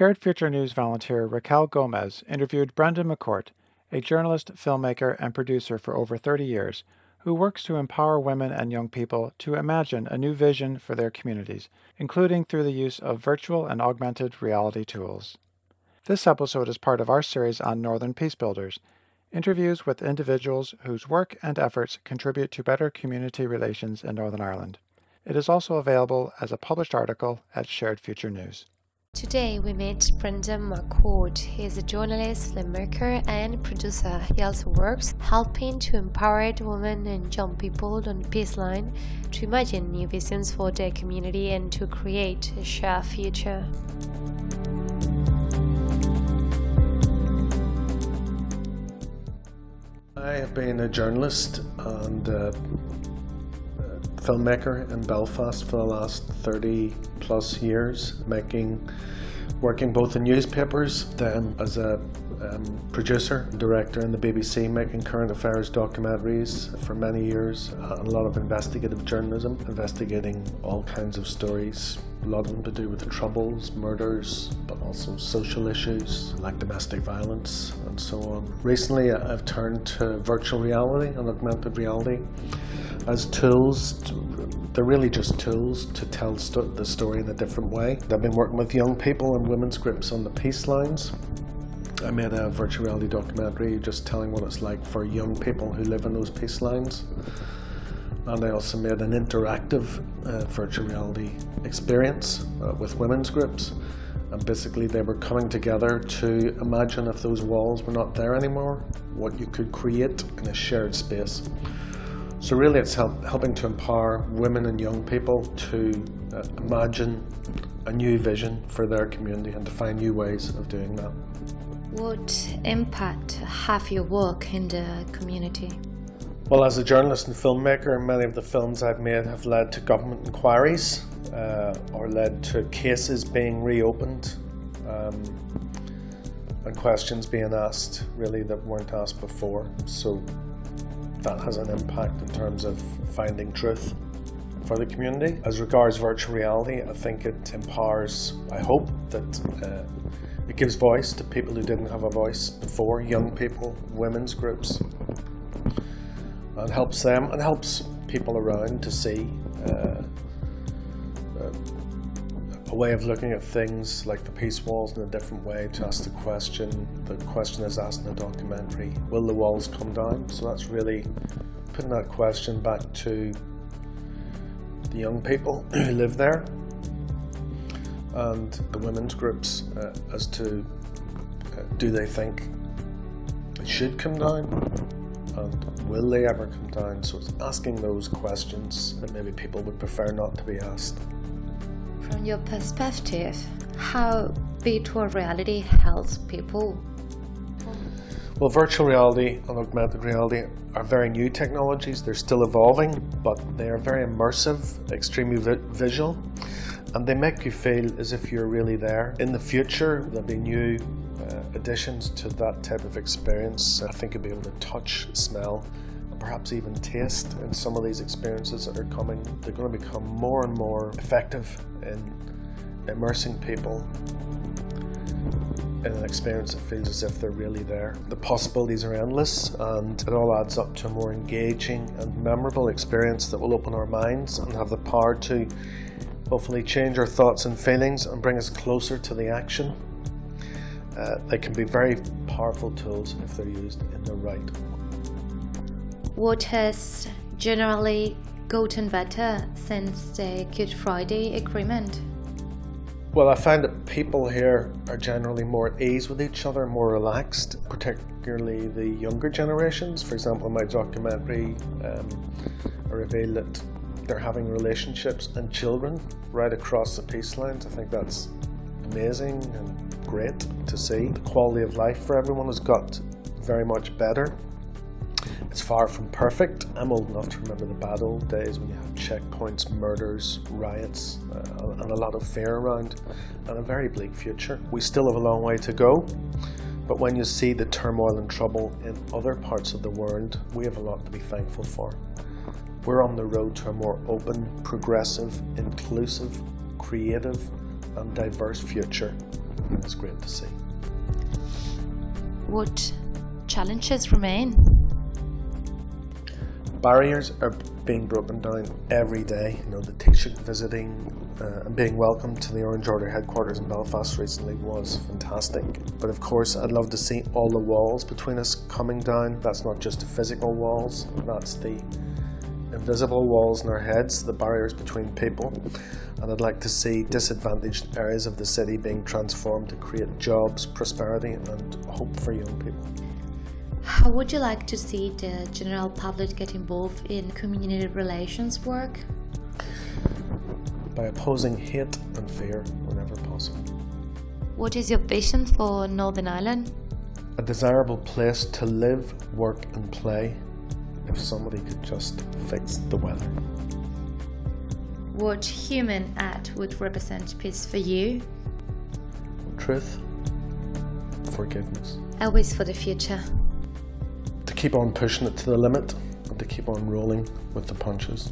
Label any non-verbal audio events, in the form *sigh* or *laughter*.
Shared Future News volunteer Raquel Gomez interviewed Brendan McCourt, a journalist, filmmaker, and producer for over 30 years, who works to empower women and young people to imagine a new vision for their communities, including through the use of virtual and augmented reality tools. This episode is part of our series on Northern Peace Builders, interviews with individuals whose work and efforts contribute to better community relations in Northern Ireland. It is also available as a published article at Shared Future News. Today we meet Brendan McCourt. He is a journalist, filmmaker, and producer. He also works helping to empower women and young people on the peace line to imagine new visions for their community and to create a shared future. I have been a journalist and uh, filmmaker in Belfast for the last 30 plus years, making, working both in newspapers, then as a um, producer, director in the BBC, making current affairs documentaries for many years, a lot of investigative journalism, investigating all kinds of stories, a lot of them to do with the troubles, murders, but also social issues like domestic violence and so on. Recently, I've turned to virtual reality and augmented reality as tools. They're really just tools to tell st the story in a different way. I've been working with young people and women's groups on the peace lines. I made a virtual reality documentary just telling what it's like for young people who live in those peace lines. And I also made an interactive uh, virtual reality experience uh, with women's groups. And basically, they were coming together to imagine if those walls were not there anymore, what you could create in a shared space. So really it's help, helping to empower women and young people to uh, imagine a new vision for their community and to find new ways of doing that. What impact have your work in the community? Well, as a journalist and filmmaker, many of the films I've made have led to government inquiries uh, or led to cases being reopened um, and questions being asked really that weren't asked before. So that has an impact in terms of finding truth for the community. As regards virtual reality, I think it empowers, I hope, that uh, it gives voice to people who didn't have a voice before, young people, women's groups, and helps them and helps people around to see uh, a way of looking at things like the peace walls in a different way to ask the question. The question is asked in the documentary, will the walls come down? So that's really putting that question back to the young people *clears throat* who live there and the women's groups uh, as to uh, do they think it should come down and will they ever come down? So it's asking those questions that maybe people would prefer not to be asked. From your perspective, how virtual reality helps people? Well, virtual reality and augmented reality are very new technologies. They're still evolving, but they are very immersive, extremely vi visual, and they make you feel as if you're really there. In the future, there'll be new uh, additions to that type of experience. I think you'll be able to touch, smell, and perhaps even taste in some of these experiences that are coming. They're going to become more and more effective in immersing people an experience that feels as if they're really there. The possibilities are endless and it all adds up to a more engaging and memorable experience that will open our minds and have the power to hopefully change our thoughts and feelings and bring us closer to the action. Uh, they can be very powerful tools if they're used in the right way. what has generally gotten better since the Good Friday Agreement? Well, I find that people here are generally more at ease with each other, more relaxed, particularly the younger generations. For example, in my documentary, um, I reveal that they're having relationships and children right across the peace lines. I think that's amazing and great to see. The quality of life for everyone has got very much better it's far from perfect. I'm old enough to remember the bad old days when you had checkpoints, murders, riots, uh, and a lot of fear around, and a very bleak future. We still have a long way to go, but when you see the turmoil and trouble in other parts of the world, we have a lot to be thankful for. We're on the road to a more open, progressive, inclusive, creative, and diverse future. it's great to see. What challenges remain? Barriers are being broken down every day. You know, the Taoiseach visiting uh, and being welcomed to the Orange Order headquarters in Belfast recently was fantastic. But of course, I'd love to see all the walls between us coming down. That's not just the physical walls, that's the invisible walls in our heads, the barriers between people. And I'd like to see disadvantaged areas of the city being transformed to create jobs, prosperity, and hope for young people. How would you like to see the general public get involved in community relations work? By opposing hate and fear whenever possible. What is your vision for Northern Ireland? A desirable place to live, work, and play if somebody could just fix the weather. What human act would represent peace for you? Truth, forgiveness. A wish for the future. Keep on pushing it to the limit and to keep on rolling with the punches.